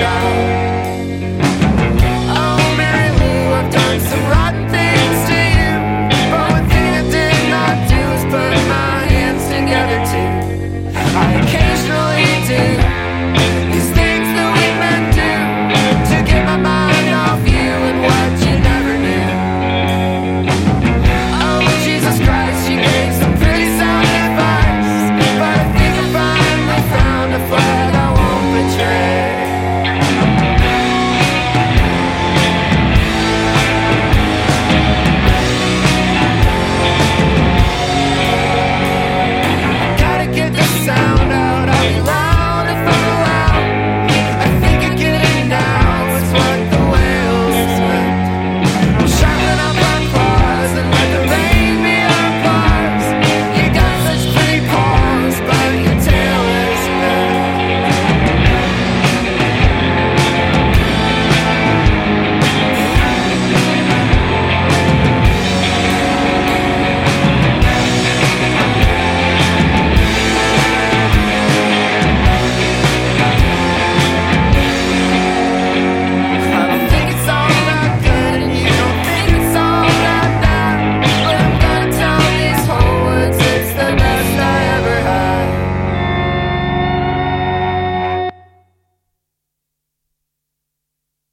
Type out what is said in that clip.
show.